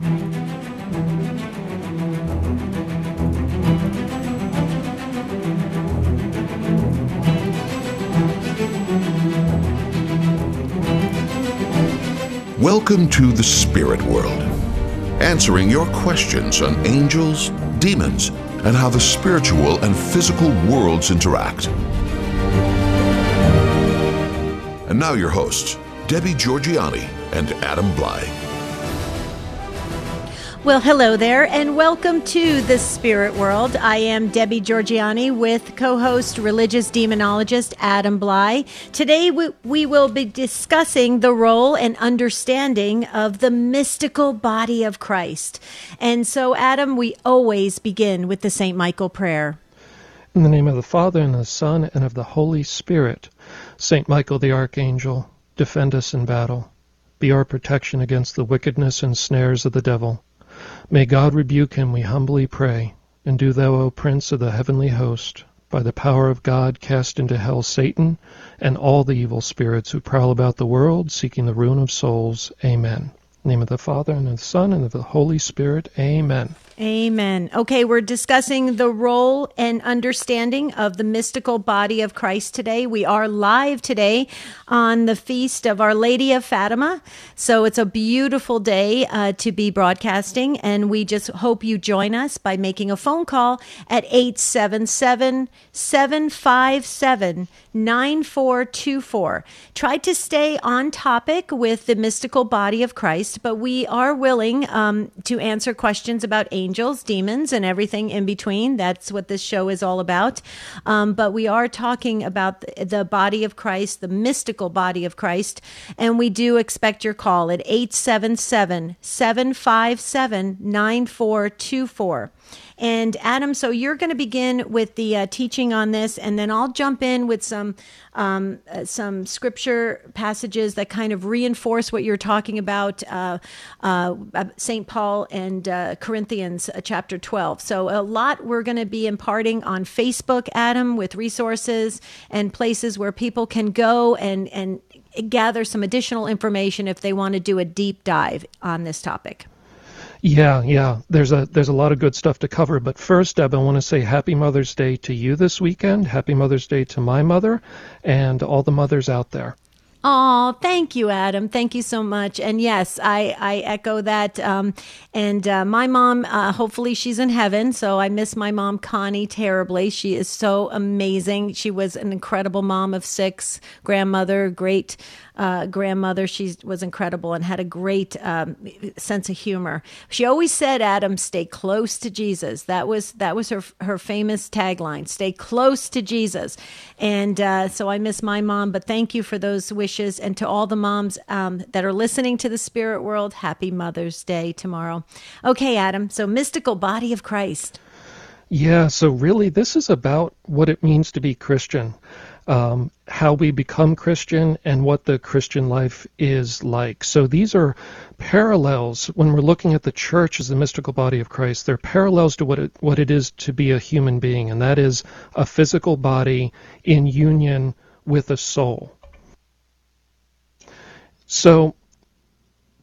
Welcome to the Spirit World, answering your questions on angels, demons, and how the spiritual and physical worlds interact. And now, your hosts, Debbie Georgianni and Adam Blai. Well, hello there, and welcome to the Spirit World. I am Debbie Georgianni with co host, religious demonologist Adam Blai. Today, we, we will be discussing the role and understanding of the mystical body of Christ. And so, Adam, we always begin with the St. Michael prayer. In the name of the Father, and the Son, and of the Holy Spirit, St. Michael the Archangel, defend us in battle. Be our protection against the wickedness and snares of the devil. May God rebuke him, we humbly pray. And do thou, O Prince of the heavenly host, by the power of God cast into hell Satan and all the evil spirits who prowl about the world seeking the ruin of souls. Amen. The name of the Father, and of the Son, and of the Holy Spirit. Amen. Amen. Okay, we're discussing the role and understanding of the mystical body of Christ today. We are live today on the feast of Our Lady of Fatima. So it's a beautiful day uh, to be broadcasting, and we just hope you join us by making a phone call at 877 757 9424. Try to stay on topic with the mystical body of Christ, but we are willing um, to answer questions about angels, demons, and everything in between. That's what this show is all about. Um, but we are talking about the, the body of Christ, the mystical body of Christ, and we do expect your call at 877 757 9424. And Adam, so you're going to begin with the uh, teaching on this, and then I'll jump in with some um, uh, some scripture passages that kind of reinforce what you're talking about, uh, uh St. Paul and uh, Corinthians uh, chapter 12. So a lot we're going to be imparting on Facebook, Adam, with resources and places where people can go and and gather some additional information if they want to do a deep dive on this topic. Yeah, yeah. There's a there's a lot of good stuff to cover. But first, Deb, I want to say Happy Mother's Day to you this weekend. Happy Mother's Day to my mother and all the mothers out there. Oh, thank you, Adam. Thank you so much. And yes, I, I echo that. Um, and uh, my mom, uh, hopefully she's in heaven. So I miss my mom, Connie, terribly. She is so amazing. She was an incredible mom of six, grandmother, great uh, grandmother. She was incredible and had a great um, sense of humor. She always said, "Adam, stay close to Jesus." That was that was her her famous tagline: "Stay close to Jesus." And uh, so I miss my mom, but thank you for those wishes, and to all the moms um, that are listening to the Spirit World. Happy Mother's Day tomorrow. Okay, Adam. So mystical body of Christ. Yeah, so really, this is about what it means to be Christian um, how we become Christian and what the Christian life is like. So these are parallels when we're looking at the church as the mystical body of Christ. They're parallels to what it, what it is to be a human being, and that is a physical body in union with a soul. So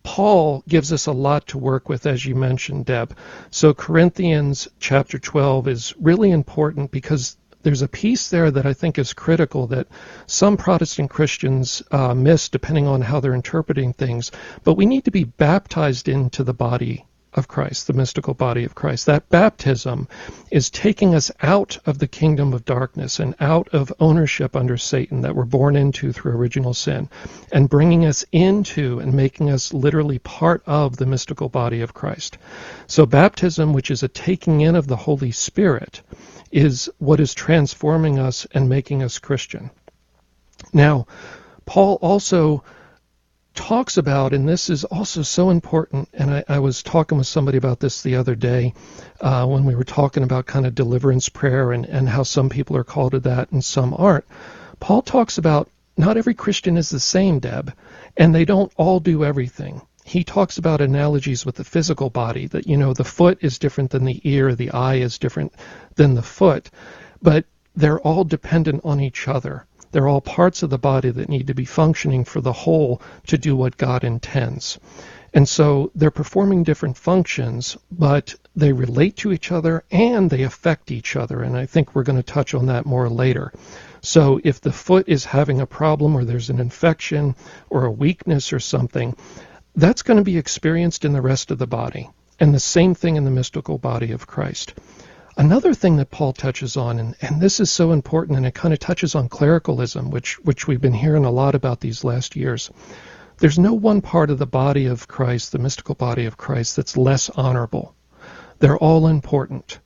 Paul gives us a lot to work with, as you mentioned, Deb. So Corinthians chapter 12 is really important because there's a piece there that I think is critical that some Protestant Christians uh, miss depending on how they're interpreting things. But we need to be baptized into the body of Christ, the mystical body of Christ. That baptism is taking us out of the kingdom of darkness and out of ownership under Satan that we're born into through original sin and bringing us into and making us literally part of the mystical body of Christ. So baptism, which is a taking in of the Holy Spirit, is what is transforming us and making us Christian. Now, Paul also talks about, and this is also so important, and I, I was talking with somebody about this the other day uh, when we were talking about kind of deliverance prayer and, and how some people are called to that and some aren't. Paul talks about not every Christian is the same, Deb, and they don't all do everything he talks about analogies with the physical body that you know the foot is different than the ear the eye is different than the foot but they're all dependent on each other they're all parts of the body that need to be functioning for the whole to do what God intends And so they're performing different functions, but they relate to each other and they affect each other. And I think we're going to touch on that more later. So if the foot is having a problem or there's an infection or a weakness or something, that's going to be experienced in the rest of the body. And the same thing in the mystical body of Christ. Another thing that Paul touches on, and, and this is so important, and it kind of touches on clericalism, which, which we've been hearing a lot about these last years. There's no one part of the body of Christ, the mystical body of Christ, that's less honorable. They're all important.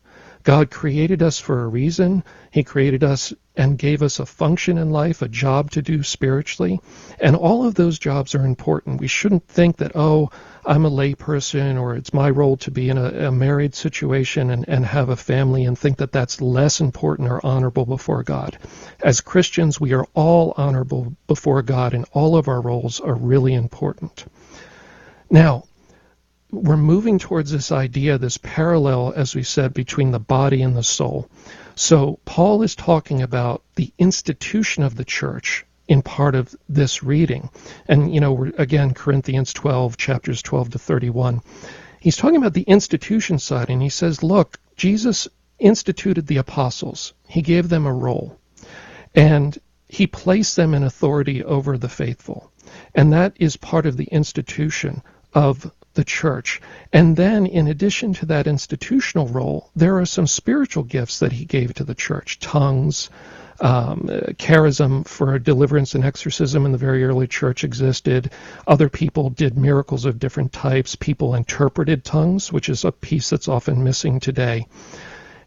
God created us for a reason. He created us and gave us a function in life, a job to do spiritually. And all of those jobs are important. We shouldn't think that, oh, I'm a layperson or it's my role to be in a, a married situation and, and have a family and think that that's less important or honorable before God. As Christians, we are all honorable before God and all of our roles are really important. Now, we're moving towards this idea, this parallel, as we said, between the body and the soul. So Paul is talking about the institution of the church in part of this reading. And, you know, again, Corinthians 12, chapters 12 to 31. He's talking about the institution side, and he says, look, Jesus instituted the apostles. He gave them a role. And he placed them in authority over the faithful. And that is part of the institution of the church. And then, in addition to that institutional role, there are some spiritual gifts that he gave to the church tongues, um, charism for deliverance and exorcism in the very early church existed. Other people did miracles of different types. People interpreted tongues, which is a piece that's often missing today.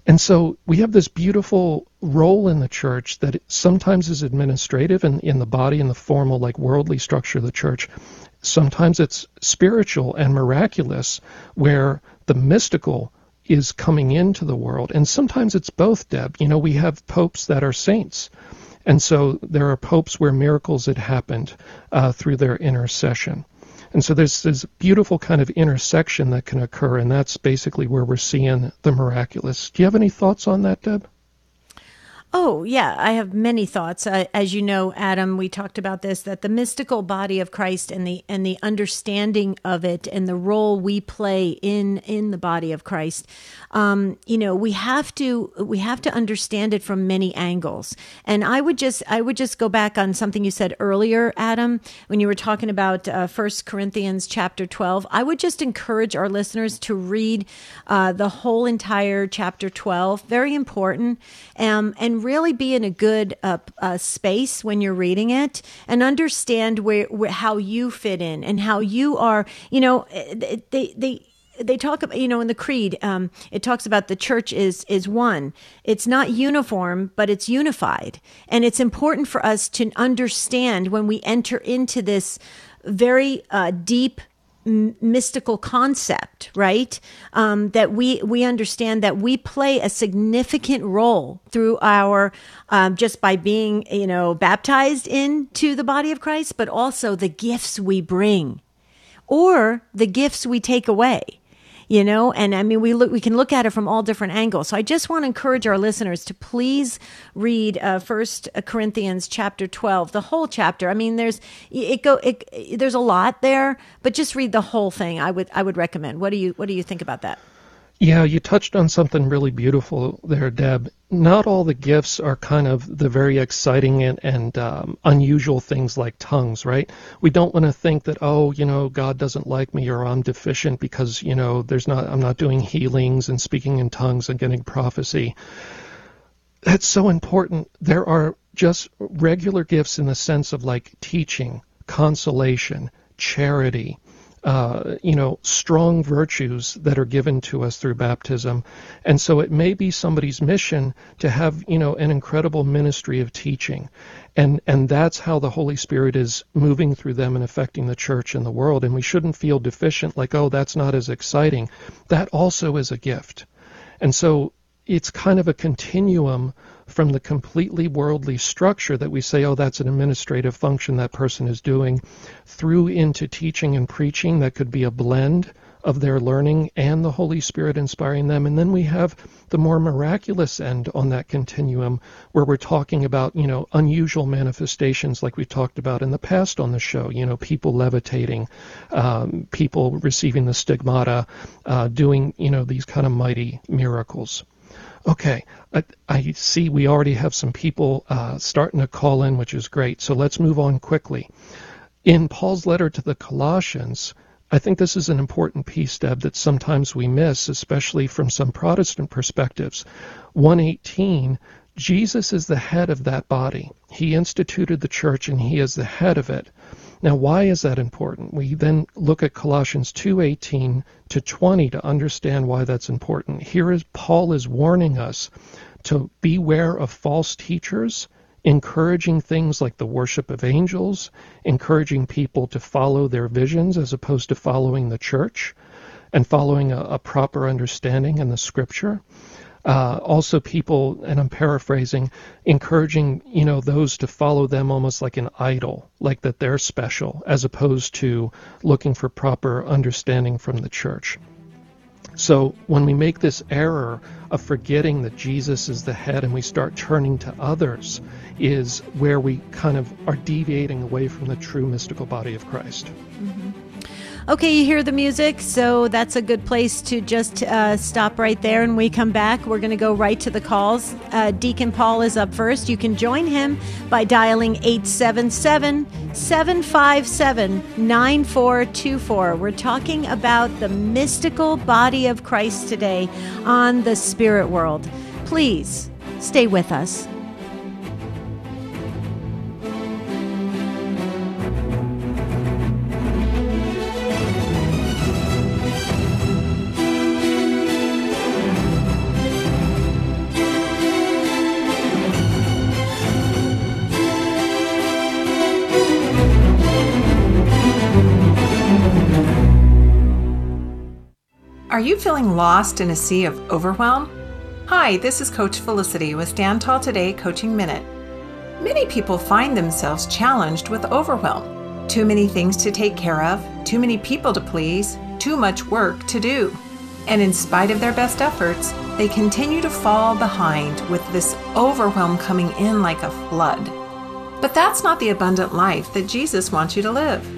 And so we have this beautiful role in the church that sometimes is administrative and in, in the body and the formal, like worldly structure of the church, Sometimes it's spiritual and miraculous, where the mystical is coming into the world. And sometimes it's both, Deb. You know, we have popes that are saints. And so there are popes where miracles had happened uh, through their intercession. And so there's this beautiful kind of intersection that can occur, and that's basically where we're seeing the miraculous. Do you have any thoughts on that, Deb? Oh, yeah, I have many thoughts. Uh, as you know, Adam, we talked about this that the mystical body of Christ and the and the understanding of it and the role we play in in the body of Christ. Um, you know, we have to we have to understand it from many angles. And I would just I would just go back on something you said earlier, Adam, when you were talking about uh, First Corinthians chapter twelve. I would just encourage our listeners to read uh, the whole entire chapter twelve. Very important. Um, and really be in a good uh, uh, space when you're reading it and understand where, where, how you fit in and how you are. You know, eh, they they they talk about you know in the creed um, it talks about the church is is one. It's not uniform but it's unified. And it's important for us to understand when we enter into this very uh, deep mystical concept, right? Um, that we we understand that we play a significant role through our um, just by being you know baptized into the body of Christ, but also the gifts we bring or the gifts we take away you know? And i mean we look we can look at it from all different angles. So i just want to encourage our listeners to please read uh, first corinthians chapter 12 the whole chapter. I mean there's it go it, there's a lot there but just read the whole thing. I would i would recommend. What do you what do you think about that? Yeah, you touched on something really beautiful there, Deb. Not all the gifts are kind of the very exciting and, and um, unusual things like tongues, right? We don't want to think that, oh, you know, God doesn't like me or I'm deficient because, you know, there's not, I'm not doing healings and speaking in tongues and getting prophecy. That's so important. There are just regular gifts in the sense of like teaching, consolation, charity, uh, you know, strong virtues that are given to us through baptism. And so it may be somebody's mission to have, you know, an incredible ministry of teaching. And, and that's how the Holy Spirit is moving through them and affecting the church and the world. And we shouldn't feel deficient like, oh, that's not as exciting. That also is a gift. And so it's kind of a continuum from the completely worldly structure that we say, oh, that's an administrative function that person is doing, through into teaching and preaching that could be a blend of their learning and the Holy Spirit inspiring them. And then we have the more miraculous end on that continuum where we're talking about, you know, unusual manifestations like we talked about in the past on the show, you know, people levitating, um, people receiving the stigmata, uh, doing, you know, these kind of mighty miracles. Okay, I, I, see we already have some people uh, starting to call in, which is great. So let's move on quickly. In Paul's letter to the Colossians, I think this is an important piece, Deb, that sometimes we miss, especially from some Protestant perspectives. 118, Jesus is the head of that body. He instituted the church and he is the head of it. Now, why is that important? We then look at Colossians 2:18 to 20 to understand why that's important. Here is Paul is warning us to beware of false teachers encouraging things like the worship of angels, encouraging people to follow their visions as opposed to following the church, and following a, a proper understanding in the scripture. Uh, also, people, and I'm paraphrasing, encouraging you know those to follow them almost like an idol, like that they're special, as opposed to looking for proper understanding from the church. So when we make this error of forgetting that Jesus is the head and we start turning to others, is where we kind of are deviating away from the true mystical body of Christ. Mm-hmm. Okay, you hear the music, so that's a good place to just uh, stop right there. And we come back, we're going to go right to the calls. Uh, Deacon Paul is up first. You can join him by dialing 877 757 9424. We're talking about the mystical body of Christ today on the spirit world. Please stay with us. Are you feeling lost in a sea of overwhelm? Hi, this is Coach Felicity with Stand Tall Today Coaching Minute. Many people find themselves challenged with overwhelm. Too many things to take care of, too many people to please, too much work to do. And in spite of their best efforts, they continue to fall behind with this overwhelm coming in like a flood. But that's not the abundant life that Jesus wants you to live.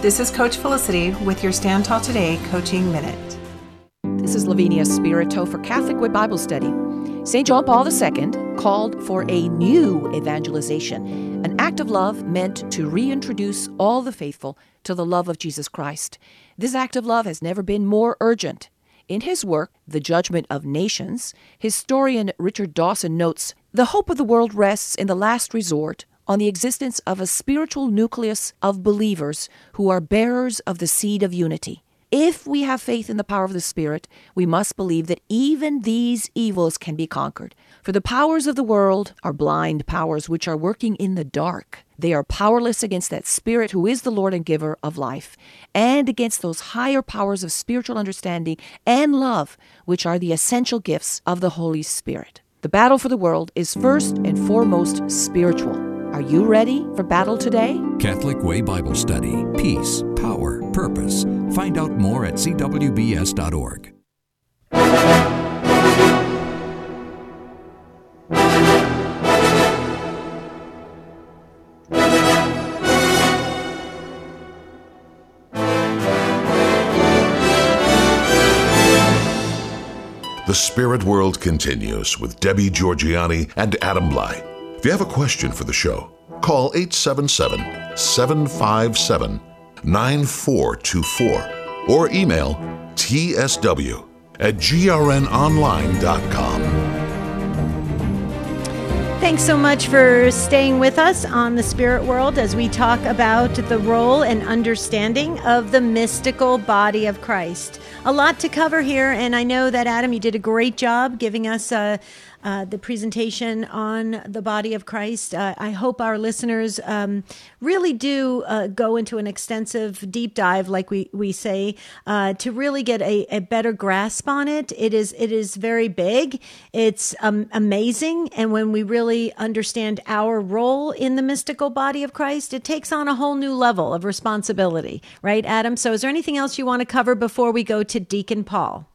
This is Coach Felicity with your Stand Tall Today Coaching Minute. This is Lavinia Spirito for Catholic Way Bible Study. St. John Paul II called for a new evangelization, an act of love meant to reintroduce all the faithful to the love of Jesus Christ. This act of love has never been more urgent. In his work, The Judgment of Nations, historian Richard Dawson notes The hope of the world rests in the last resort on the existence of a spiritual nucleus of believers who are bearers of the seed of unity. If we have faith in the power of the Spirit, we must believe that even these evils can be conquered. For the powers of the world are blind powers which are working in the dark. They are powerless against that Spirit who is the Lord and giver of life, and against those higher powers of spiritual understanding and love, which are the essential gifts of the Holy Spirit. The battle for the world is first and foremost spiritual. Are you ready for battle today? Catholic Way Bible Study. Peace, power, purpose. Find out more at cwbs.org. The Spirit World continues with Debbie Georgianni and Adam Blai. If you have a question for the show, call 877 757 9424 or email tsw at grnonline.com. Thanks so much for staying with us on the Spirit World as we talk about the role and understanding of the mystical body of Christ. A lot to cover here, and I know that Adam, you did a great job giving us a, uh, the presentation on the body of Christ. Uh, I hope our listeners um, really do uh, go into an extensive deep dive, like we we say, uh, to really get a, a, better grasp on it. It is it is very big. It's um, amazing, and when we really understand our role in the mystical body of Christ, it takes on a whole new level of responsibility, right, Adam? So, is there anything else you want to cover before we go to Deacon Paul?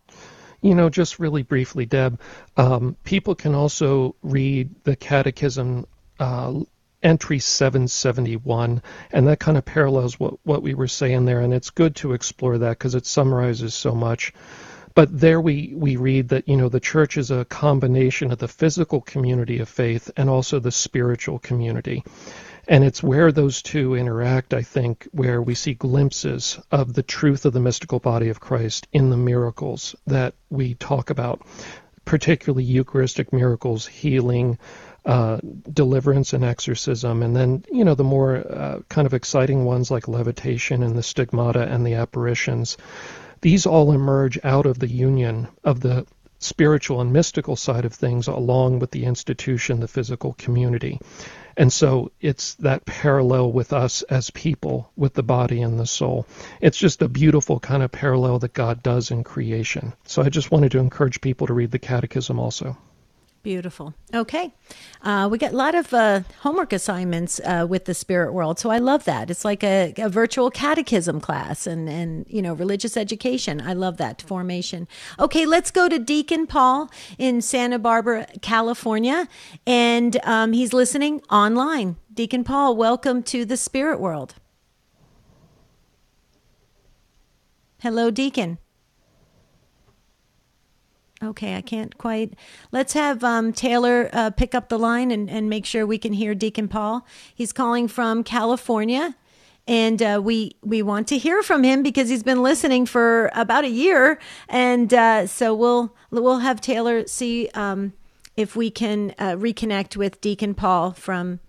You know, just really briefly, Deb, um, people can also read the Catechism uh, entry 771, and that kind of parallels what, what we were saying there, and it's good to explore that because it summarizes so much. But there we, we read that, you know, the church is a combination of the physical community of faith and also the spiritual community. And it's where those two interact, I think, where we see glimpses of the truth of the mystical body of Christ in the miracles that we talk about, particularly Eucharistic miracles, healing, uh, deliverance and exorcism, and then you know the more uh, kind of exciting ones like levitation and the stigmata and the apparitions. These all emerge out of the union of the spiritual and mystical side of things along with the institution, the physical community. And so it's that parallel with us as people, with the body and the soul. It's just a beautiful kind of parallel that God does in creation. So I just wanted to encourage people to read the Catechism also. Beautiful. Okay. Uh, we got a lot of uh, homework assignments uh, with the spirit world. So I love that. It's like a, a, virtual catechism class and, and, you know, religious education. I love that formation. Okay, let's go to Deacon Paul in Santa Barbara, California. And um, he's listening online. Deacon Paul, welcome to the spirit world. Hello, Deacon. Okay, I can't quite. Let's have um, Taylor uh, pick up the line and, and make sure we can hear Deacon Paul. He's calling from California, and uh, we we want to hear from him because he's been listening for about a year, and uh, so we'll we'll have Taylor see um, if we can uh, reconnect with Deacon Paul from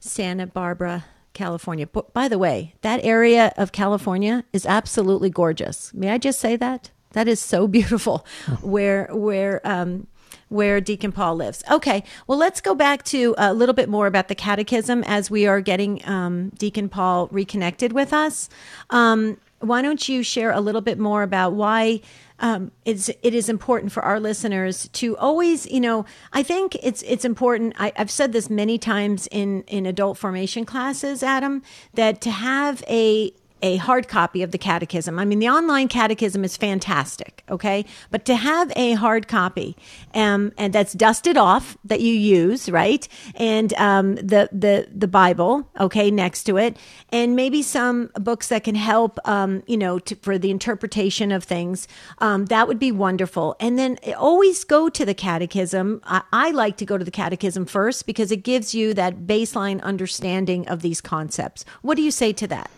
Santa Barbara. California. By the way, that area of California is absolutely gorgeous. May I just say that? That is so beautiful where where um, where Deacon Paul lives. Okay, well, let's go back to a little bit more about the catechism as we are getting um, Deacon Paul reconnected with us. Um, why don't you share a little bit more about why um, it's it is important for our listeners to always, you know, I think it's it's important. I, have said this many times in in adult formation classes, Adam, that to have a a hard copy of the catechism. I mean, the online catechism is fantastic, okay? But to have a hard copy um, and that's dusted off that you use, right? And um, the, the, the Bible, okay, next to it, and maybe some books that can help, um, you know, to, for the interpretation of things, um, that would be wonderful. And then always go to the catechism. I, I like to go to the catechism first because it gives you that baseline understanding of these concepts. What do you say to that?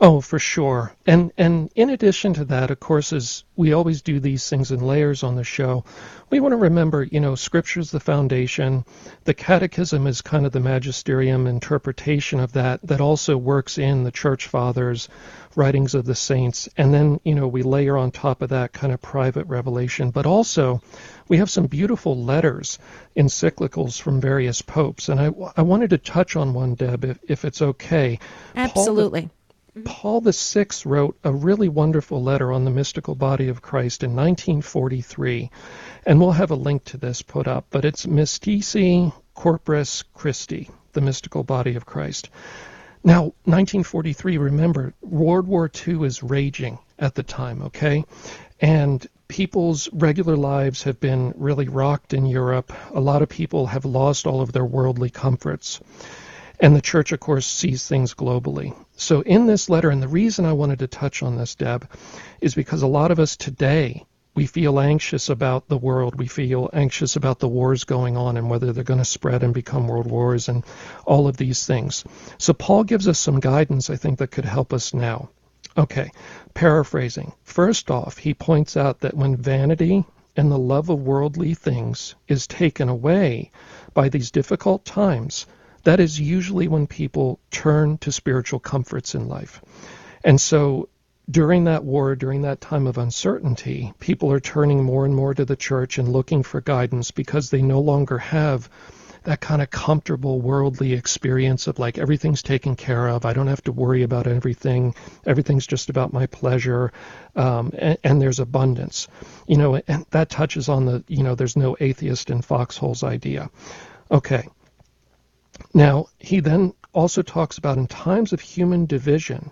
Oh, for sure. And and in addition to that, of course, as we always do these things in layers on the show, we want to remember, you know, Scripture's the foundation. The Catechism is kind of the magisterium interpretation of that that also works in the Church Fathers, writings of the saints, and then you know we layer on top of that kind of private revelation. But also, we have some beautiful letters, encyclicals from various popes, and I I wanted to touch on one, Deb, if if it's okay. Absolutely. Paul, Mm-hmm. Paul VI wrote a really wonderful letter on the mystical body of Christ in 1943, and we'll have a link to this put up, but it's Mystici Corporis Christi, the mystical body of Christ. Now, 1943, remember, World War II is raging at the time, okay? And people's regular lives have been really rocked in Europe. A lot of people have lost all of their worldly comforts. And the church, of course, sees things globally. So, in this letter, and the reason I wanted to touch on this, Deb, is because a lot of us today, we feel anxious about the world. We feel anxious about the wars going on and whether they're going to spread and become world wars and all of these things. So, Paul gives us some guidance, I think, that could help us now. Okay, paraphrasing. First off, he points out that when vanity and the love of worldly things is taken away by these difficult times, that is usually when people turn to spiritual comforts in life. And so during that war, during that time of uncertainty, people are turning more and more to the church and looking for guidance because they no longer have that kind of comfortable worldly experience of like everything's taken care of. I don't have to worry about everything. Everything's just about my pleasure. Um, and, and, there's abundance. You know, and that touches on the, you know, there's no atheist in foxholes idea. Okay. Now, he then also talks about in times of human division,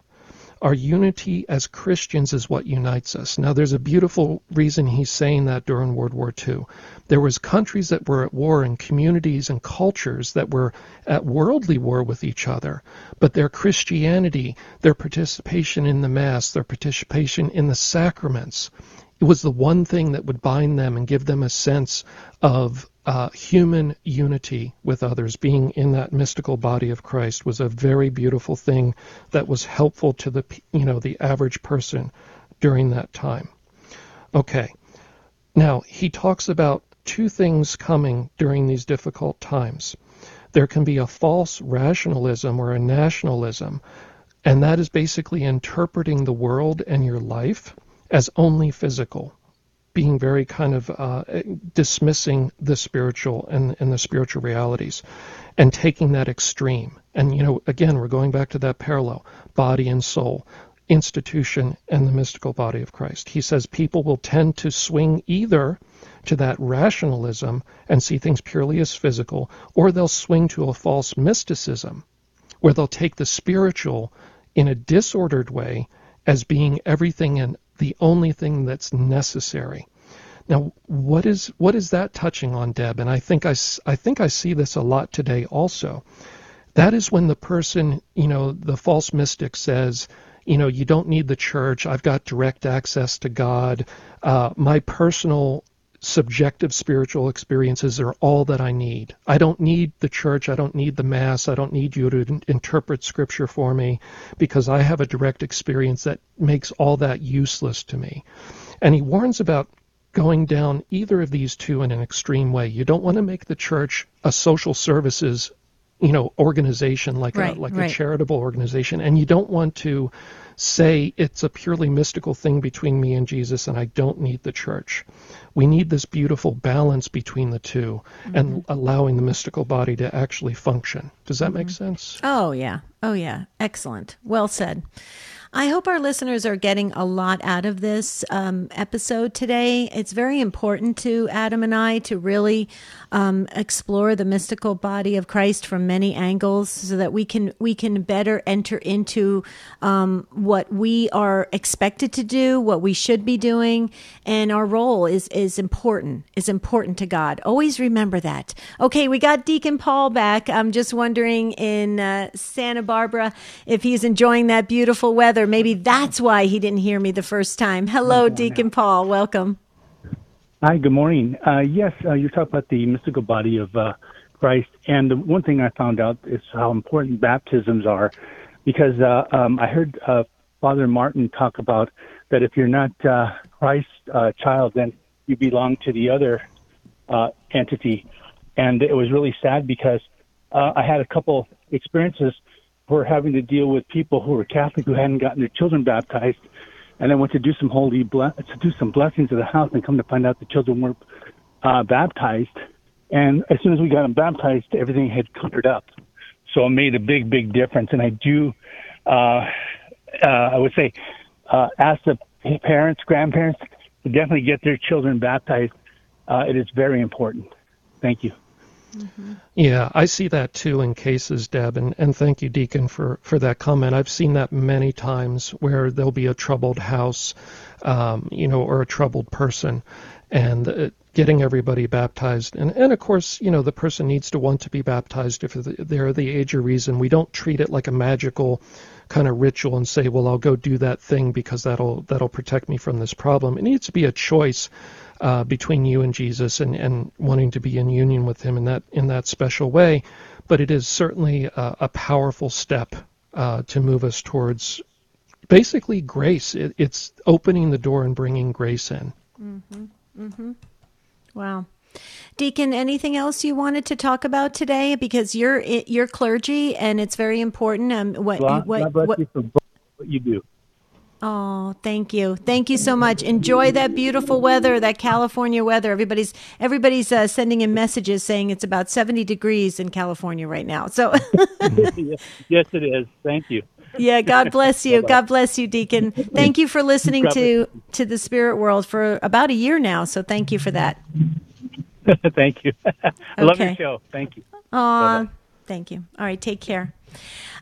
our unity as Christians is what unites us. Now, there's a beautiful reason he's saying that during World War II. There was countries that were at war and communities and cultures that were at worldly war with each other, but their Christianity, their participation in the Mass, their participation in the sacraments, it was the one thing that would bind them and give them a sense of uh, human unity with others, being in that mystical body of Christ, was a very beautiful thing that was helpful to the you know the average person during that time. Okay, now he talks about two things coming during these difficult times. There can be a false rationalism or a nationalism, and that is basically interpreting the world and your life as only physical being very kind of uh, dismissing the spiritual and, and the spiritual realities and taking that extreme. And, you know, again, we're going back to that parallel body and soul, institution and the mystical body of Christ. He says people will tend to swing either to that rationalism and see things purely as physical, or they'll swing to a false mysticism where they'll take the spiritual in a disordered way as being everything and the only thing that's necessary. Now, what is what is that touching on, Deb? And I think I, I think I see this a lot today also. That is when the person, you know, the false mystic says, you know, you don't need the church. I've got direct access to God. Uh, my personal subjective spiritual experiences are all that I need. I don't need the church. I don't need the Mass. I don't need you to interpret Scripture for me because I have a direct experience that makes all that useless to me. And he warns about going down either of these two in an extreme way. You don't want to make the church a social services you know organization like right, a like right. a charitable organization and you don't want to say it's a purely mystical thing between me and Jesus and I don't need the church. We need this beautiful balance between the 2 mm-hmm. and allowing the mystical body to actually function. Does that mm-hmm. make sense? Oh, yeah. Oh, yeah. Excellent. Well said. I hope our listeners are getting a lot out of this um, episode today. It's very important to Adam and I to really um, explore the mystical body of Christ from many angles, so that we can we can better enter into um, what we are expected to do, what we should be doing, and our role is is important. is important to God. Always remember that. Okay, we got Deacon Paul back. I'm just wondering in uh, Santa Barbara if he's enjoying that beautiful weather Maybe that's why he didn't hear me the first time. Hello, Deacon Paul. Welcome. Hi, good morning. Uh, yes, uh, you're talking about the mystical body of uh, Christ. And the one thing I found out is how important baptisms are because uh, um, I heard uh, Father Martin talk about that if you're not uh, Christ's child, then you belong to the other uh, entity. And it was really sad because uh, I had a couple experiences were having to deal with people who were Catholic who hadn't gotten their children baptized, and then went to do some holy ble- to do some blessings at the house, and come to find out the children weren't uh, baptized. And as soon as we got them baptized, everything had cleared up. So it made a big, big difference. And I do, uh, uh, I would say, uh, ask the parents, grandparents to definitely get their children baptized. Uh, it is very important. Thank you. Mm-hmm. Yeah, I see that too in cases, Deb, and, and thank you, Deacon, for, for that comment. I've seen that many times where there'll be a troubled house, um, you know, or a troubled person, and uh, getting everybody baptized. And, and of course, you know, the person needs to want to be baptized if they're the age or reason. We don't treat it like a magical kind of ritual and say, well, I'll go do that thing because that'll that'll protect me from this problem. It needs to be a choice uh, between you and Jesus and, and wanting to be in union with Him in that in that special way. But it is certainly a, a powerful step uh, to move us towards basically grace. It, it's opening the door and bringing grace in. Mm-hmm. Mm-hmm. Wow. Deacon, anything else you wanted to talk about today? Because you're you're clergy, and it's very important. Um, what Well, what, God what you what you do. Oh, thank you, thank you so much. Enjoy that beautiful weather, that California weather. Everybody's everybody's uh, sending in messages saying it's about seventy degrees in California right now. So, yes, it is. Thank you. Yeah, God bless you. God bless you, Deacon. Thank you for listening to to the Spirit World for about a year now. So, thank you for that. Thank you. I love your show. Thank you. Aw, thank you. All right, take care.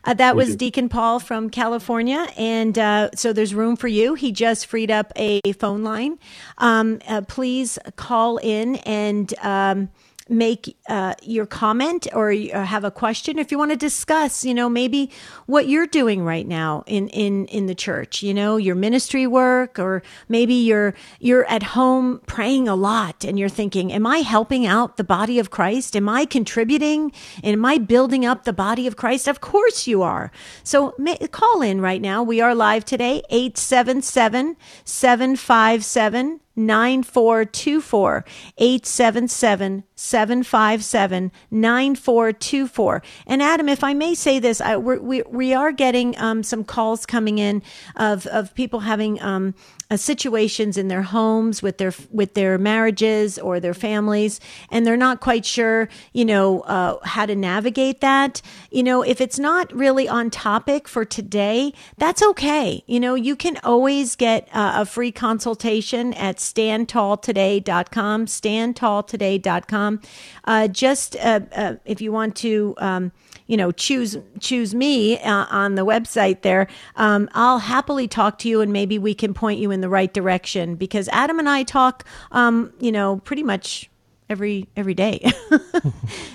Uh, that was. Deacon Paul from California, and uh, so there's room for you. He just freed up a phone line. Um, uh, please call in and um, make uh, your comment or or have a question if you want to discuss. You know, maybe what you're doing right now in in in the church. You know, your ministry work, or maybe you're you're at home praying a lot, and you're thinking, "Am I helping out the body of Christ? Am I contributing? Am I building up the body of Christ?" Of course you are. So ma- call in right now. We are live today, 877 757 9424 877 757 9424 and adam if i may say this I, we're, we, we are getting um, some calls coming in of, of people having um, uh, situations in their homes with their with their marriages or their families and they're not quite sure you know uh, how to navigate that. You know if it's not really on topic for today that's okay. You know you can always get uh, a free consultation at standtalltoday.com standtalltoday.com uh, just uh, uh, if you want to um, you know choose choose me uh, on the website there um, i'll happily talk to you and maybe we can point you in the right direction because adam and i talk um, you know pretty much every every day.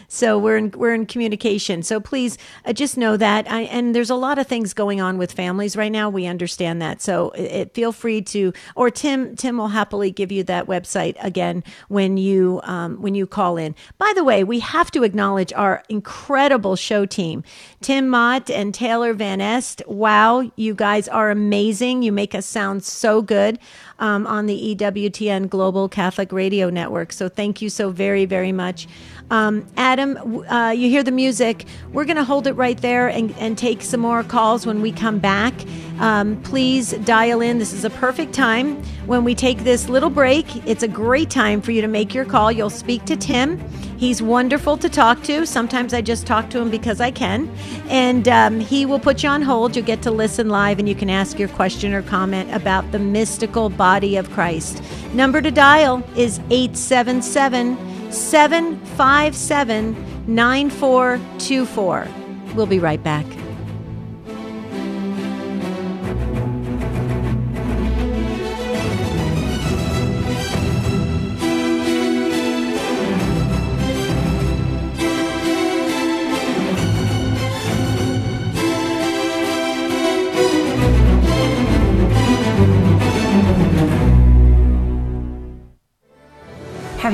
So we're in we're in communication. So please uh, just know that I, and there's a lot of things going on with families right now. We understand that. So it, it- feel free to or tim tim will happily give you that website again when you um, when you call in. By the way we have to acknowledge our incredible show team. Tim mott and taylor van est. Wow you guys are amazing. You make us sound so good um, on the EWTN Global Catholic Radio Network. So thank you so very, very much. Um, Adam, uh, you hear the music. We're going to hold it right there and, and take some more calls when we come back. Um, please dial in. This is a perfect time when we take this little break. It's a great time for you to make your call. You'll speak to Tim. He's wonderful to talk to. Sometimes I just talk to him because I can. And um, he will put you on hold. You'll get to listen live and you can ask your question or comment about the mystical body of Christ. Number to dial is 877 757 9424. We'll be right back.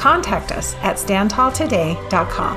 Contact us at StandTallToday.com.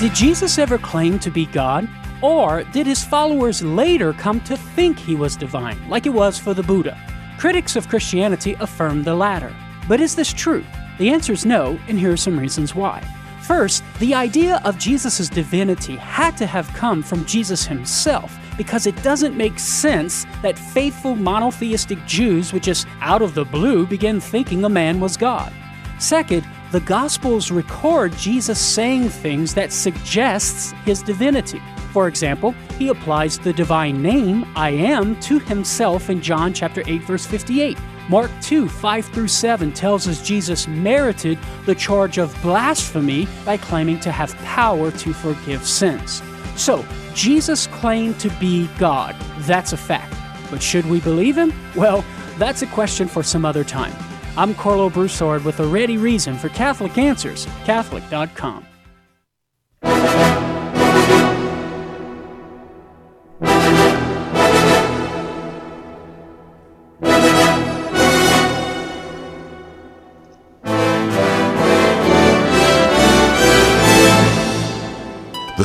Did Jesus ever claim to be God? Or did his followers later come to think he was divine, like it was for the Buddha? Critics of Christianity affirm the latter. But is this true? The answer is no, and here are some reasons why. First, the idea of Jesus' divinity had to have come from Jesus himself, because it doesn't make sense that faithful monotheistic Jews would just out of the blue begin thinking a man was God. Second, the Gospels record Jesus saying things that suggests his divinity. For example, he applies the divine name, I am, to himself in John chapter 8 verse 58. Mark 2, 5 through 7 tells us Jesus merited the charge of blasphemy by claiming to have power to forgive sins. So, Jesus claimed to be God. That's a fact. But should we believe him? Well, that's a question for some other time. I'm Karlo Broussard with a ready reason for Catholic Answers, Catholic.com.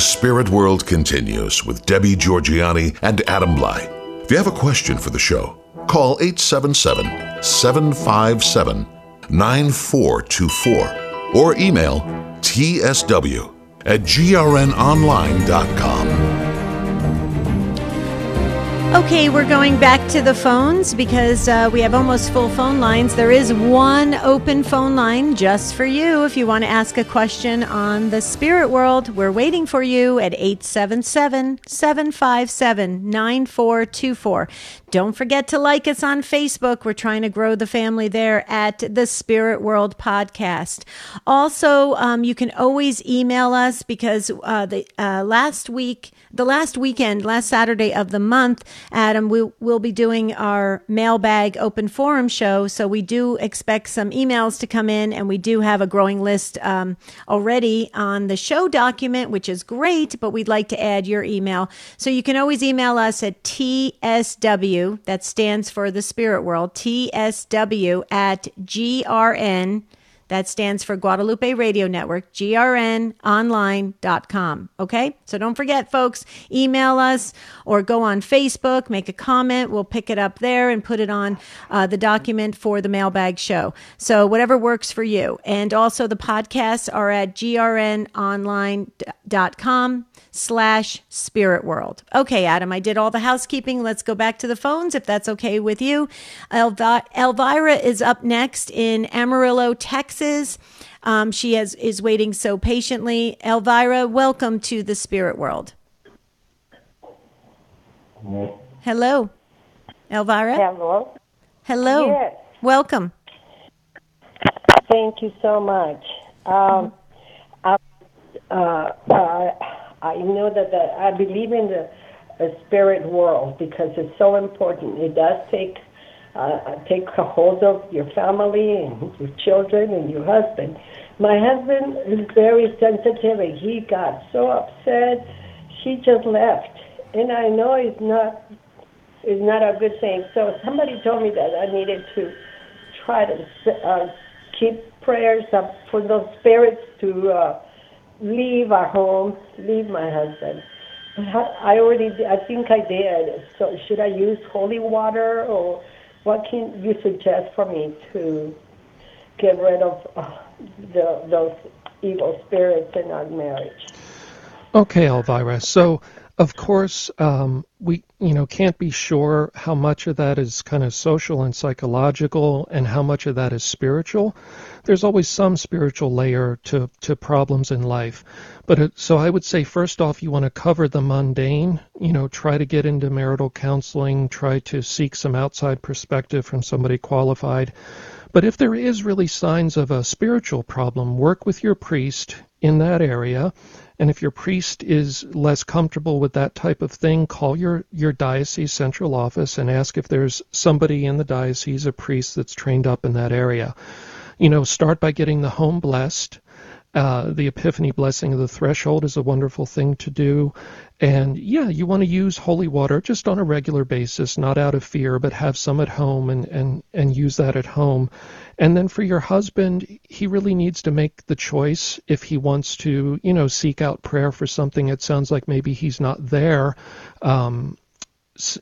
Spirit World continues with Debbie Georgianni and Adam Blai. If you have a question for the show, call 877 757 9424 or email tsw at grnonline.com. Okay, we're going back to the phones because uh, we have almost full phone lines. There is one open phone line just for you if you want to ask a question on the spirit world. We're waiting for you at 877 757 9424. Don't forget to like us on Facebook. We're trying to grow the family there at the Spirit World Podcast. Also, um, you can always email us because uh, the uh, last week, the last weekend, last Saturday of the month, Adam, we will be doing our mailbag open forum show. So we do expect some emails to come in, and we do have a growing list um, already on the show document, which is great. But we'd like to add your email, so you can always email us at tsw that stands for the spirit world, TSW at GRN. That stands for Guadalupe Radio Network, grnonline.com. Okay? So don't forget, folks, email us or go on Facebook, make a comment. We'll pick it up there and put it on uh, the document for the mailbag show. So whatever works for you. And also the podcasts are at grnonline.com slash spirit world. Okay, Adam, I did all the housekeeping. Let's go back to the phones if that's okay with you. Elvi- Elvira is up next in Amarillo, Texas. Um, she has, is waiting so patiently. Elvira, welcome to the spirit world. Hello, Elvira. Hello. Hello. Yes. Welcome. Thank you so much. Um, I, uh, uh, I know that the, I believe in the, spirit world because it's so important. It does take uh, take a hold of your family and your children and your husband. My husband is very sensitive and he got so upset. She just left, and I know it's not it's not a good thing. So somebody told me that I needed to try to uh, keep prayers up for those spirits to. Uh, leave our home, leave my husband. I already, I think I did. So should I use holy water, or what can you suggest for me to get rid of uh, the, those evil spirits in our marriage? Okay, Elvira. So of course, um, we you know can't be sure how much of that is kind of social and psychological, and how much of that is spiritual. There's always some spiritual layer to to problems in life, but it, so I would say first off, you want to cover the mundane. You know, try to get into marital counseling, try to seek some outside perspective from somebody qualified. But if there is really signs of a spiritual problem, work with your priest in that area and if your priest is less comfortable with that type of thing, call your, your diocese central office and ask if there's somebody in the diocese, a priest that's trained up in that area. You know, start by getting the home blessed. Uh, the Epiphany blessing of the threshold is a wonderful thing to do. And yeah, you want to use holy water just on a regular basis, not out of fear, but have some at home and, and, and use that at home. And then for your husband, he really needs to make the choice if he wants to, you know, seek out prayer for something. It sounds like maybe he's not there. Um,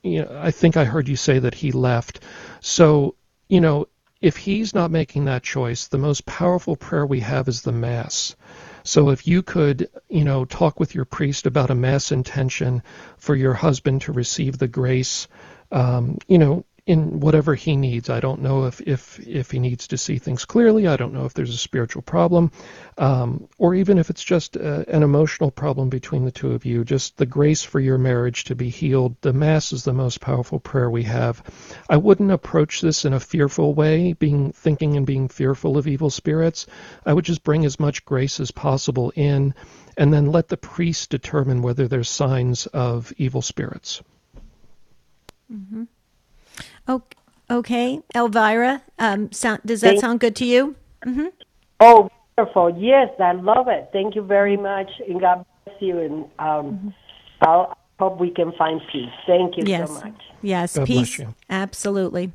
you know, I think I heard you say that he left. So, you know, if he's not making that choice, the most powerful prayer we have is the Mass. So if you could, you know, talk with your priest about a Mass intention for your husband to receive the grace, um, you know, in whatever he needs. I don't know if, if, if he needs to see things clearly. I don't know if there's a spiritual problem, um, or even if it's just uh, an emotional problem between the two of you. Just the grace for your marriage to be healed. The Mass is the most powerful prayer we have. I wouldn't approach this in a fearful way, being thinking and being fearful of evil spirits. I would just bring as much grace as possible in, and then let the priest determine whether there's signs of evil spirits. Mm-hmm. Okay, Elvira, um, sound, does that sound good to you? Mm-hmm. Oh, wonderful! Yes, I love it. Thank you very much, and God bless you. And um, mm-hmm. I'll hope we can find peace. Thank you yes. so much. Yes, God peace. Absolutely.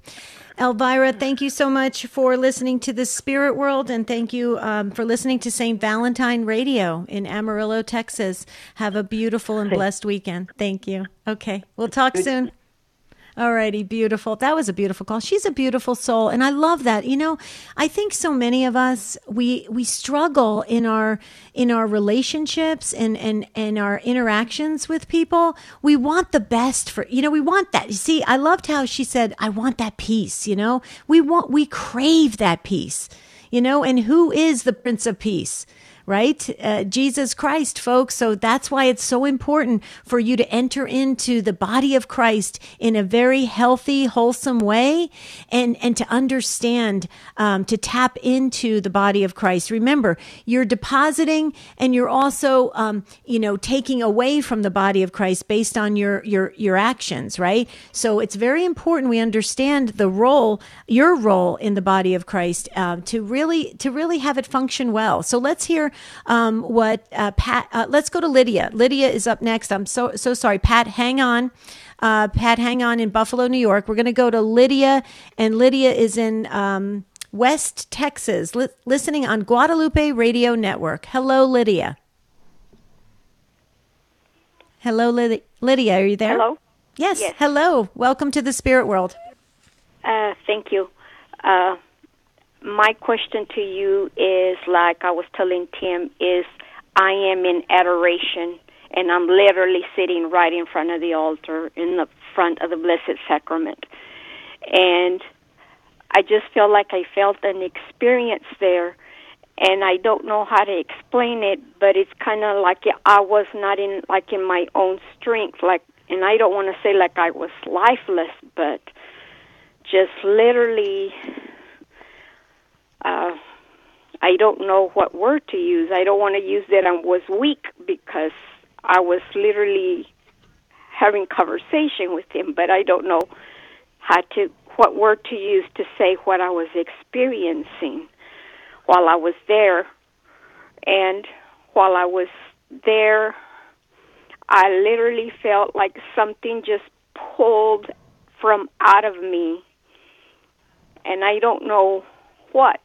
Elvira, thank you so much for listening to the Spirit World, and thank you um, for listening to St. Valentine Radio in Amarillo, Texas. Have a beautiful and blessed weekend. Thank you. Okay, we'll talk soon. All righty, beautiful. That was a beautiful call. She's a beautiful soul, and I love that. You know, I think so many of us we we struggle in our in our relationships and and and our interactions with people. We want the best for you know. We want that. You see, I loved how she said, "I want that peace." You know, we want we crave that peace. You know, and who is the Prince of Peace? Right? Uh, Jesus Christ, folks. So that's why it's so important for you to enter into the body of Christ in a very healthy, wholesome way and, and to understand, um, to tap into the body of Christ. Remember, you're depositing and you're also, um, you know, taking away from the body of Christ based on your, your, your actions, right? So it's very important we understand the role, your role in the body of Christ, uh, to really, to really have it function well. So let's hear um, what uh, Pat. Uh, let's go to Lydia. Lydia is up next. I'm so so sorry, Pat. Hang on. Uh, Pat, hang on in Buffalo, New York. We're going to go to Lydia, and Lydia is in um, West Texas, li- listening on Guadalupe Radio Network. Hello, Lydia. Hello, Lydia. Lydia, are you there? Hello. Yes. yes. Hello. Welcome to the Spirit World. Uh, thank you. Uh, my question to you is like I was telling Tim is I am in adoration and I'm literally sitting right in front of the altar in the front of the Blessed Sacrament. And I just feel like I felt an experience there and I don't know how to explain it, but it's kind of like I was not in like in my own strength like and I don't want to say like I was lifeless, but just literally uh, I don't know what word to use. I don't want to use that I was weak because I was literally having conversation with him, but I don't know how to what word to use to say what I was experiencing while I was there. And while I was there, I literally felt like something just pulled from out of me. And I don't know what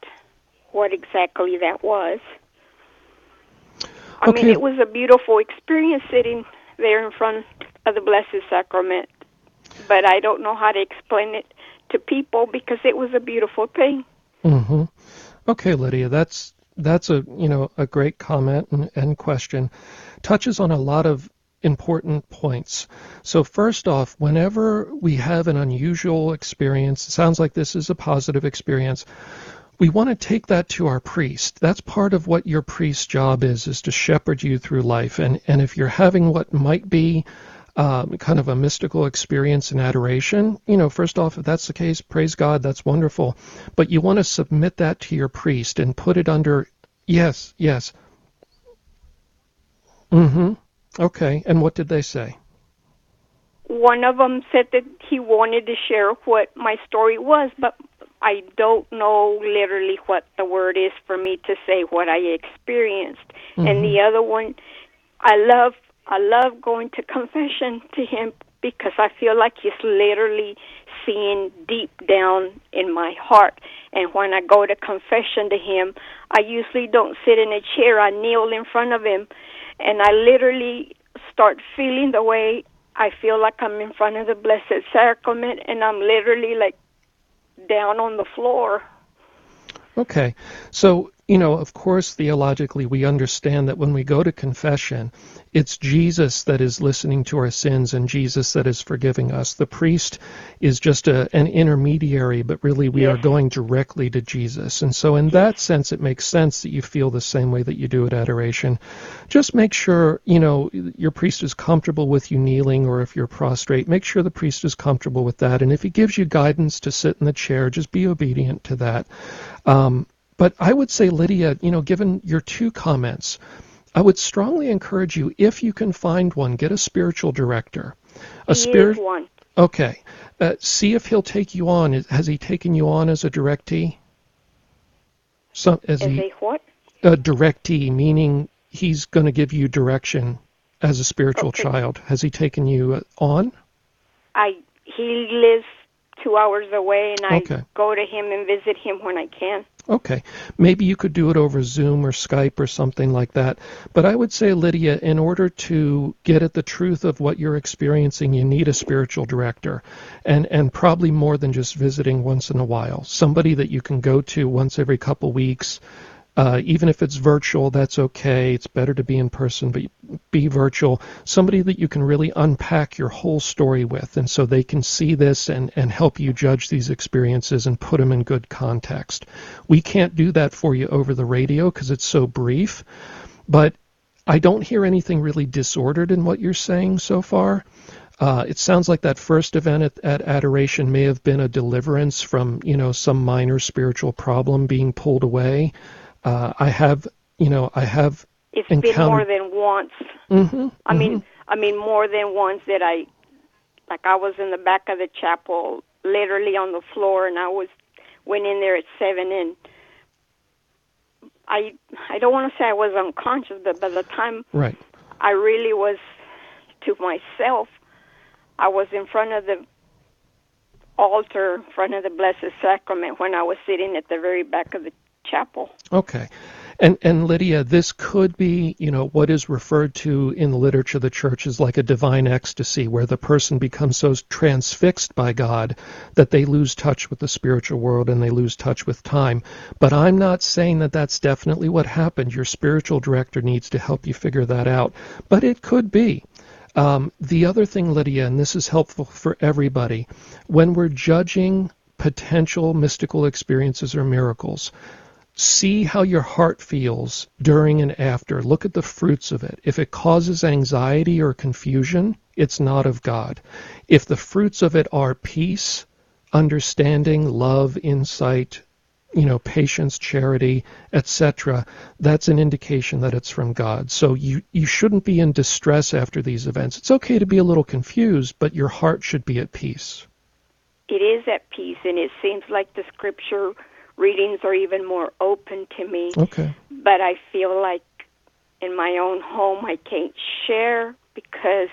what exactly that was. I okay. mean, it was a beautiful experience sitting there in front of the Blessed Sacrament, but I don't know how to explain it to people because it was a beautiful thing. Mhm. Okay, Lydia, that's that's a you know a great comment and, and question. Touches on a lot of important points. So, first off, whenever we have an unusual experience, it sounds like this is a positive experience, we want to take that to our priest. That's part of what your priest's job is, is to shepherd you through life. And, and if you're having what might be um, kind of a mystical experience and adoration, you know, first off, if that's the case, praise God, that's wonderful. But you want to submit that to your priest and put it under, yes, yes. Mm-hmm. Okay. And what did they say? One of them said that he wanted to share what my story was, but I don't know literally what the word is for me to say what I experienced. Mm-hmm. And the other one, I love I love going to confession to him because I feel like he's literally seeing deep down in my heart. And when I go to confession to him, I usually don't sit in a chair. I kneel in front of him, and I literally start feeling the way I feel like I'm in front of the Blessed Sacrament, and I'm literally like down on the floor. Okay. So, you know, of course, theologically, we understand that when we go to confession, it's Jesus that is listening to our sins and Jesus that is forgiving us. The priest is just a, an intermediary, but really we yes. are going directly to Jesus. And so, in that sense, it makes sense that you feel the same way that you do at adoration. Just make sure, you know, your priest is comfortable with you kneeling, or if you're prostrate, make sure the priest is comfortable with that. And if he gives you guidance to sit in the chair, just be obedient to that. Um, but I would say, Lydia, you know, given your two comments, I would strongly encourage you, if you can find one, get a spiritual director. A spirit one. Okay. Uh, see if he'll take you on. Has he taken you on as a directee? Some, as, as he, a what? A directee, meaning he's going to give you direction as a spiritual okay. child. Has he taken you uh, on? I he lives two hours away, and I go to him and visit him when I can. Okay. Maybe you could do it over Zoom or Skype or something like that. But I would say, Lydia, in order to get at the truth of what you're experiencing, you need a spiritual director. And, and probably more than just visiting once in a while. Somebody that you can go to once every couple weeks uh, even if it's virtual, that's okay. It's better to be in person, but be virtual. Somebody that you can really unpack your whole story with, and so they can see this and, and help you judge these experiences and put them in good context. We can't do that for you over the radio because it's so brief, but I don't hear anything really disordered in what you're saying so far. Uh, it sounds like that first event at, at, adoration may have been a deliverance from, you know, some minor spiritual problem being pulled away. Uh, I have, you know, I have. It's encountered... been more than once. Mm-hmm, I mm-hmm. mean, I mean more than once that I, like, I was in the back of the chapel, literally on the floor, and I was went in there at seven, and I, I don't want to say I was unconscious, but by the time right. I really was to myself, I was in front of the altar, in front of the Blessed Sacrament, when I was sitting at the very back of the chapel. Okay. And, and Lydia, this could be, you know, what is referred to in the literature of the church as like a divine ecstasy, where the person becomes so transfixed by God that they lose touch with the spiritual world and they lose touch with time. But I'm not saying that that's definitely what happened. Your spiritual director needs to help you figure that out. But it could be. Um, the other thing, Lydia, and this is helpful for everybody, when we're judging potential mystical experiences or miracles, See how your heart feels during and after. Look at the fruits of it. If it causes anxiety or confusion, it's not of God. If the fruits of it are peace, understanding, love, insight, you know, patience, charity, etc., that's an indication that it's from God. So you, you shouldn't be in distress after these events. It's okay to be a little confused, but your heart should be at peace. It is at peace, and it seems like the scripture readings are even more open to me. Okay. But I feel like in my own home I can't share because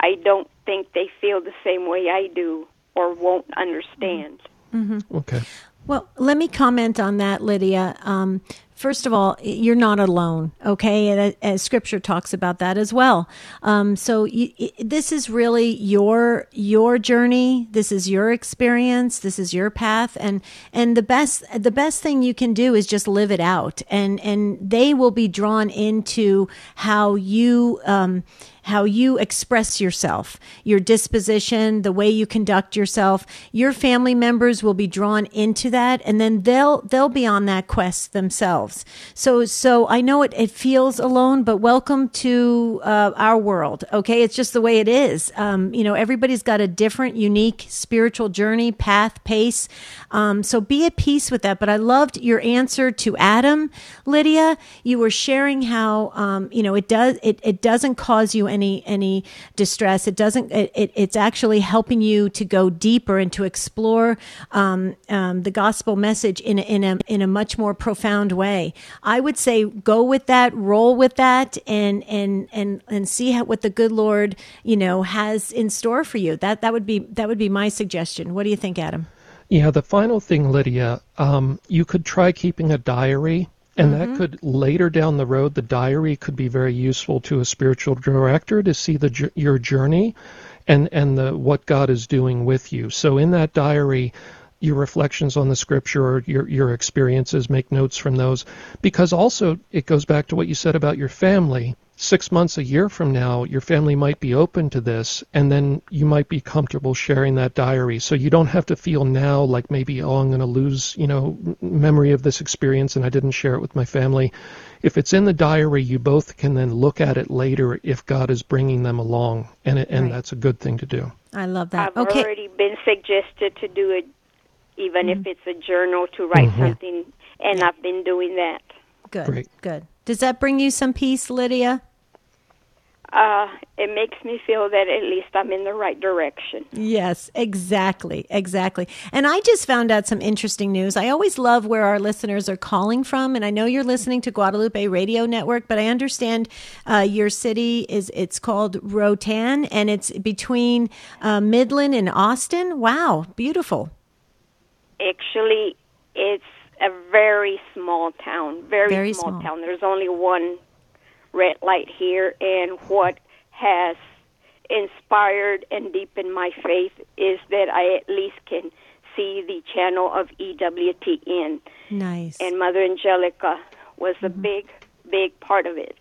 I don't think they feel the same way I do or won't understand. Mm-hmm. Okay. Well, let me comment on that, Lydia. Um, First of all, you're not alone, okay? And as Scripture talks about that as well. Um, so you, this is really your your journey. This is your experience. This is your path, and and the best the best thing you can do is just live it out, and and they will be drawn into how you. Um, how you express yourself, your disposition, the way you conduct yourself. Your family members will be drawn into that and then they'll they'll be on that quest themselves. So so I know it, it feels alone, but welcome to uh, our world. Okay, it's just the way it is. Um, you know, everybody's got a different, unique spiritual journey, path, pace. Um, so be at peace with that. But I loved your answer to Adam, Lydia. You were sharing how um, you know it does it, it doesn't cause you any any distress. It doesn't. It, it it's actually helping you to go deeper and to explore um, um, the gospel message in a, in a in a much more profound way. I would say go with that, roll with that, and and and and see how, what the good Lord you know has in store for you. That that would be that would be my suggestion. What do you think, Adam? Yeah, the final thing, Lydia, um, you could try keeping a diary and mm-hmm. that could later down the road, the diary could be very useful to a spiritual director to see the your journey and and the what God is doing with you. So in that diary, your reflections on the scripture or your your experiences, make notes from those, because also it goes back to what you said about your family. Six months, a year from now, your family might be open to this, and then you might be comfortable sharing that diary. So you don't have to feel now like maybe, oh, I'm going to lose, you know, memory of this experience and I didn't share it with my family. If it's in the diary, you both can then look at it later if God is bringing them along, and it, and Right. that's a good thing to do. I love that. I've okay. already been suggested to do it, even if it's a journal to write Mhm. something, and I've been doing that. Good. Great. Good. Does that bring you some peace, Lydia? Uh, it makes me feel that at least I'm in the right direction. Yes, exactly. Exactly. And I just found out some interesting news. I always love where our listeners are calling from. And I know you're listening to Guadalupe Radio Network, but I understand uh, your city is, it's called Rotan and it's between uh, Midland and Austin. Wow. Beautiful. Actually, it's a very small town. Very, Very small, small. town. There's only one red light here, and what has inspired and deepened my faith is that I at least can see the channel of EWTN, Nice. and Mother Angelica was a Mm-hmm. big, big part of it.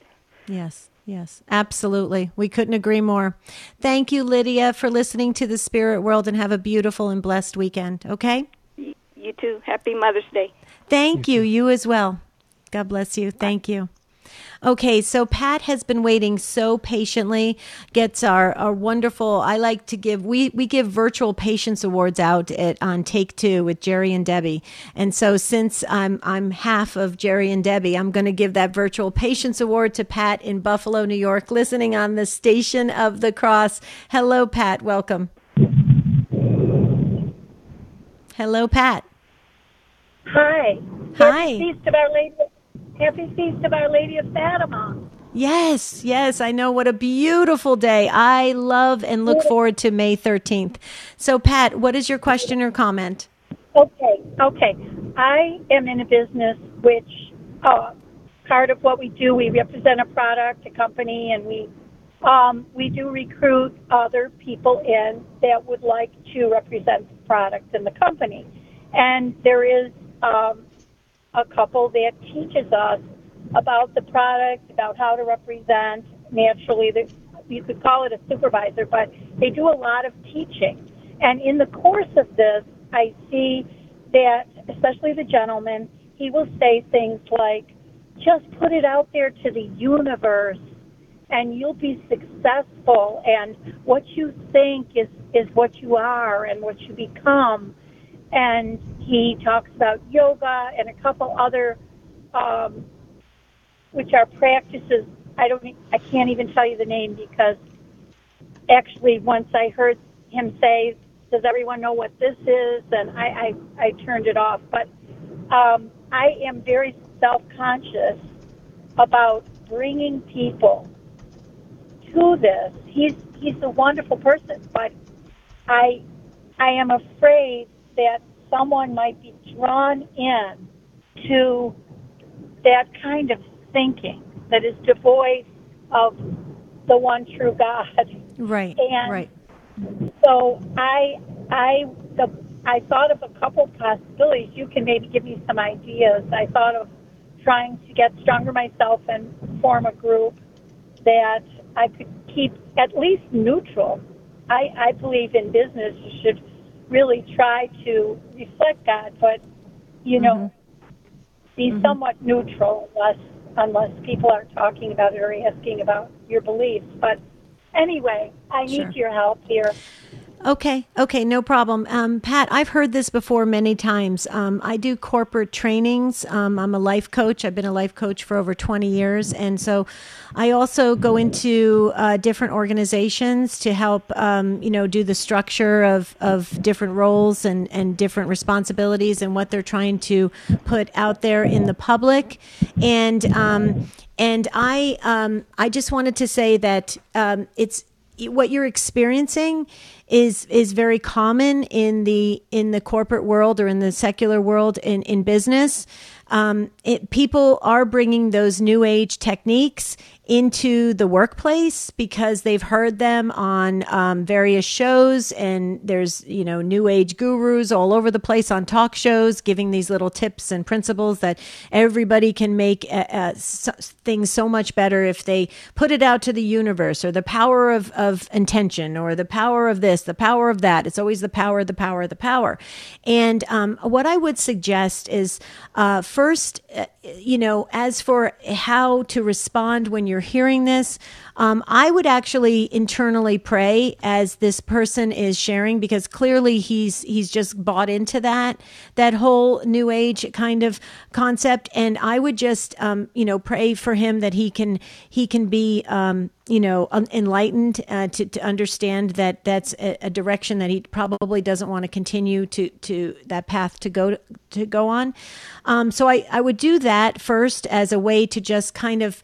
Yes, yes, absolutely. We couldn't agree more. Thank you, Lydia, for listening to the Spirit World and have a beautiful and blessed weekend. Okay? You too. Happy Mother's Day. Thank mm-hmm. you. You as well. God bless you. Thank you. Okay, so Pat has been waiting so patiently. Gets our, our wonderful. I like to give we we give virtual patience awards out at on Take Two with Jerry and Debbie. And so since I'm I'm half of Jerry and Debbie, I'm going to give that virtual patience award to Pat in Buffalo, New York, listening on the Station of the Cross. Hello, Pat. Welcome. Hello, Pat. Hi. Hi. Happy Feast of Our Lady. Happy Feast of Our Lady of Fatima. Yes, yes, I know what a beautiful day. I love and look forward to May 13th. So, Pat, what is your question or comment? Okay, okay. I am in a business which uh, part of what we do, we represent a product, a company, and we um, we do recruit other people in that would like to represent the product and the company. And there is um, a couple that teaches us about the product, about how to represent. Naturally, you could call it a supervisor, but they do a lot of teaching. And in the course of this, I see that, especially the gentleman, he will say things like, just put it out there to the universe and you'll be successful and what you think is is what you are and what you become and he talks about yoga and a couple other um, which are practices. I don't I can't even tell you the name because actually once i heard him say does everyone know what this is? and i i, I turned it off. But um, i am very self-conscious about bringing people to this. He's he's a wonderful person, but I I am afraid that someone might be drawn in to that kind of thinking that is devoid of the one true God. Right, And right. so I I the I thought of a couple possibilities. You can maybe give me some ideas. I thought of trying to get stronger myself and form a group that I could keep at least neutral. I, I believe in business you should really try to reflect God, but you know, mm-hmm. be mm-hmm. somewhat neutral unless unless people are talking about it or asking about your beliefs. But anyway, I need your help here. Okay, okay, no problem. Um, Pat, I've heard this before many times. Um, I do corporate trainings. Um, I'm a life coach. I've been a life coach for over 20 years. And so I also go into uh, different organizations to help, um, you know, do the structure of, of different roles and, and different responsibilities and what they're trying to put out there in the public. And, um, and I, um, I just wanted to say that it's, what you're experiencing is is very common in the in the corporate world or in the secular world in in business. Um, it, people are bringing those new age techniques into the workplace because they've heard them on um, various shows and there's you know new age gurus all over the place on talk shows giving these little tips and principles that everybody can make uh, uh, so, things so much better if they put it out to the universe or the power of, of intention or the power of this the power of that. It's always the power the power the power. And um, what i would suggest is uh, first uh, you know as for how to respond when you're hearing this, um, I would actually internally pray as this person is sharing because clearly he's he's just bought into that that whole new age kind of concept, and I would just um, you know pray for him that he can he can be um, you know enlightened uh, to, to understand that that's a, a, direction that he probably doesn't want to continue to to that path to go to, to go on. Um, so I, I would do that first as a way to just kind of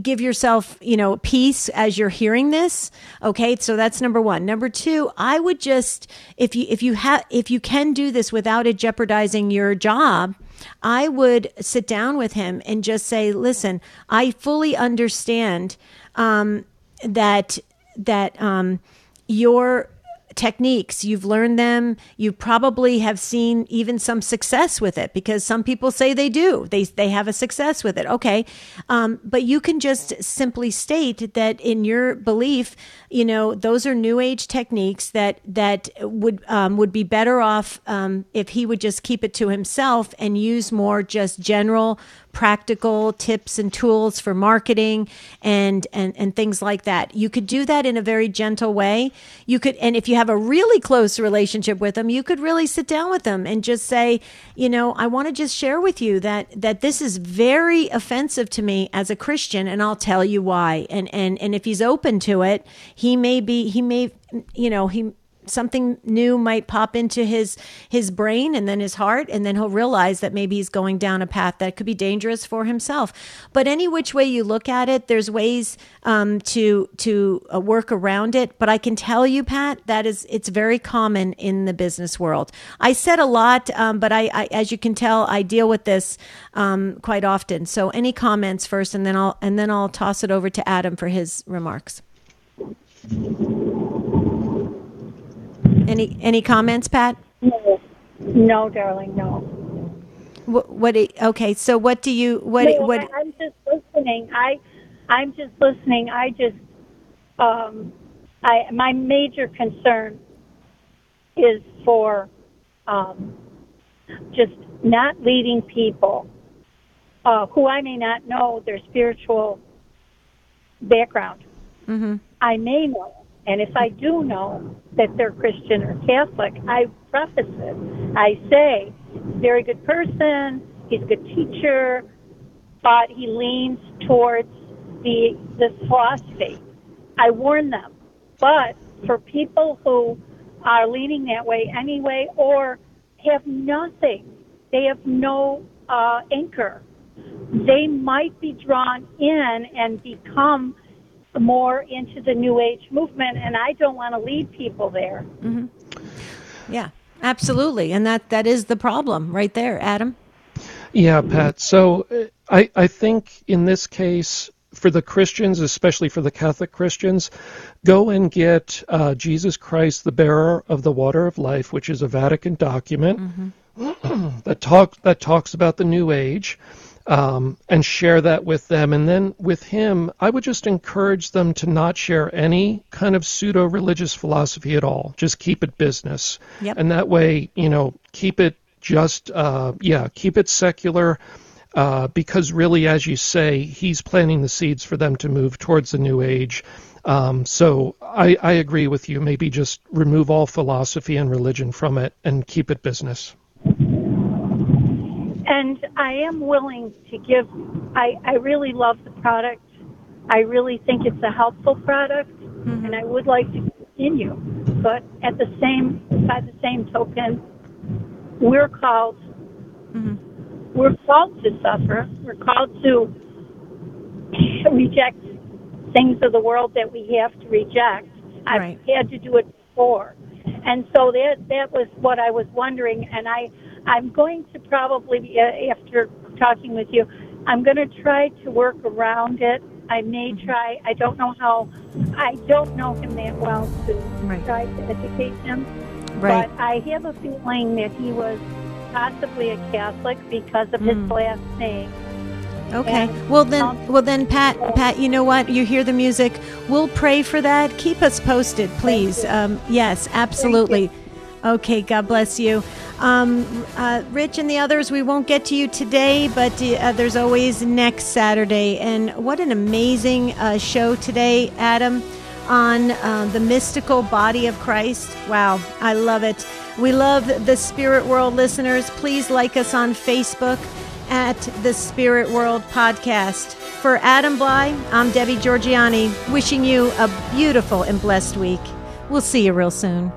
give yourself you know peace as you're hearing this okay? So that's number one. Number two i would just if you if you have if you can do this without it jeopardizing your job i would sit down with him and just say listen i fully understand um, that that um, your techniques. You've learned them. You probably have seen even some success with it because some people say they do. They they have a success with it. Okay. Um, but you can just simply state that in your belief you know those are new age techniques that that would um, would be better off um, if he would just keep it to himself and use more just general practical tips and tools for marketing and, and, and things like that. You could do that in a very gentle way. You could, and if you have a really close relationship with them, you could really sit down with them and just say, you know, I want to just share with you that, that this is very offensive to me as a Christian and I'll tell you why. And, and, and if he's open to it, he may be, he may, you know, he, something new might pop into his his brain and then his heart and then he'll realize that maybe he's going down a path that could be dangerous for himself. But any which way you look at it there's ways um, to to uh, work around it. But i can tell you pat that is it's very common in the business world. I said a lot um, but I, I, as you can tell i deal with this um, quite often. So any comments first and then i'll and then i'll toss it over to adam for his remarks any any comments, Pat? No, no, darling, no. What? what okay, so what do you what no, what? I, am just listening. I I'm just listening. I just um, I my major concern is for um, just not leading people uh, who I may not know their spiritual background. Mm-hmm. I may know, and if I do know that they're Christian or Catholic, I preface it. I say, very good person, he's a good teacher, but he leans towards the this philosophy. I warn them. But for people who are leaning that way anyway or have nothing, they have no uh, anchor, they might be drawn in and become more into the New Age movement, and I don't want to lead people there. Mm-hmm. Yeah, absolutely, and that that is the problem right there, Adam. Yeah, Pat. So uh, I I think in this case. For the Christians, especially for the Catholic Christians, go and get uh, Jesus Christ, the bearer of the water of life, which is a Vatican document mm-hmm. that talk that talks about the New Age um, and share that with them. And then with him, I would just encourage them to not share any kind of pseudo religious philosophy at all. Just keep it business. Yep. And that way, you know, keep it just, uh, yeah, keep it secular. Uh, because really, as you say, he's planting the seeds for them to move towards the new age. Um, so I, I agree with you. Maybe just remove all philosophy and religion from it and keep it business. I am willing to give, I, I really love the product. I really think it's a helpful product, mm-hmm. and I would like to continue. But at the same, by the same token, we're called, mm-hmm. we're called to suffer. We're called to reject things of the world that we have to reject. I've had to do it before. And so that that was what I was wondering, and I I'm going to probably, uh, after talking with you, I'm going to try to work around it I may try. I don't know how. I don't know him that well to Right. try to educate him. Right. But I have a feeling that he was possibly a Catholic because of his Mm. last name. Okay. And, Well then, um, well then, Pat, Pat, you know what? You hear the music. We'll pray for that. Keep us posted, please. Um, yes, absolutely. Okay. God bless you. Um, uh, Rich and the others, we won't get to you today, but uh, there's always next Saturday. And what an amazing uh, show today, Adam, on uh, the mystical body of Christ. Wow, I love it. We love the Spirit World listeners. Please like us on Facebook at the Spirit World Podcast. For Adam Blai, I'm Debbie Georgianni, wishing you a beautiful and blessed week. We'll see you real soon.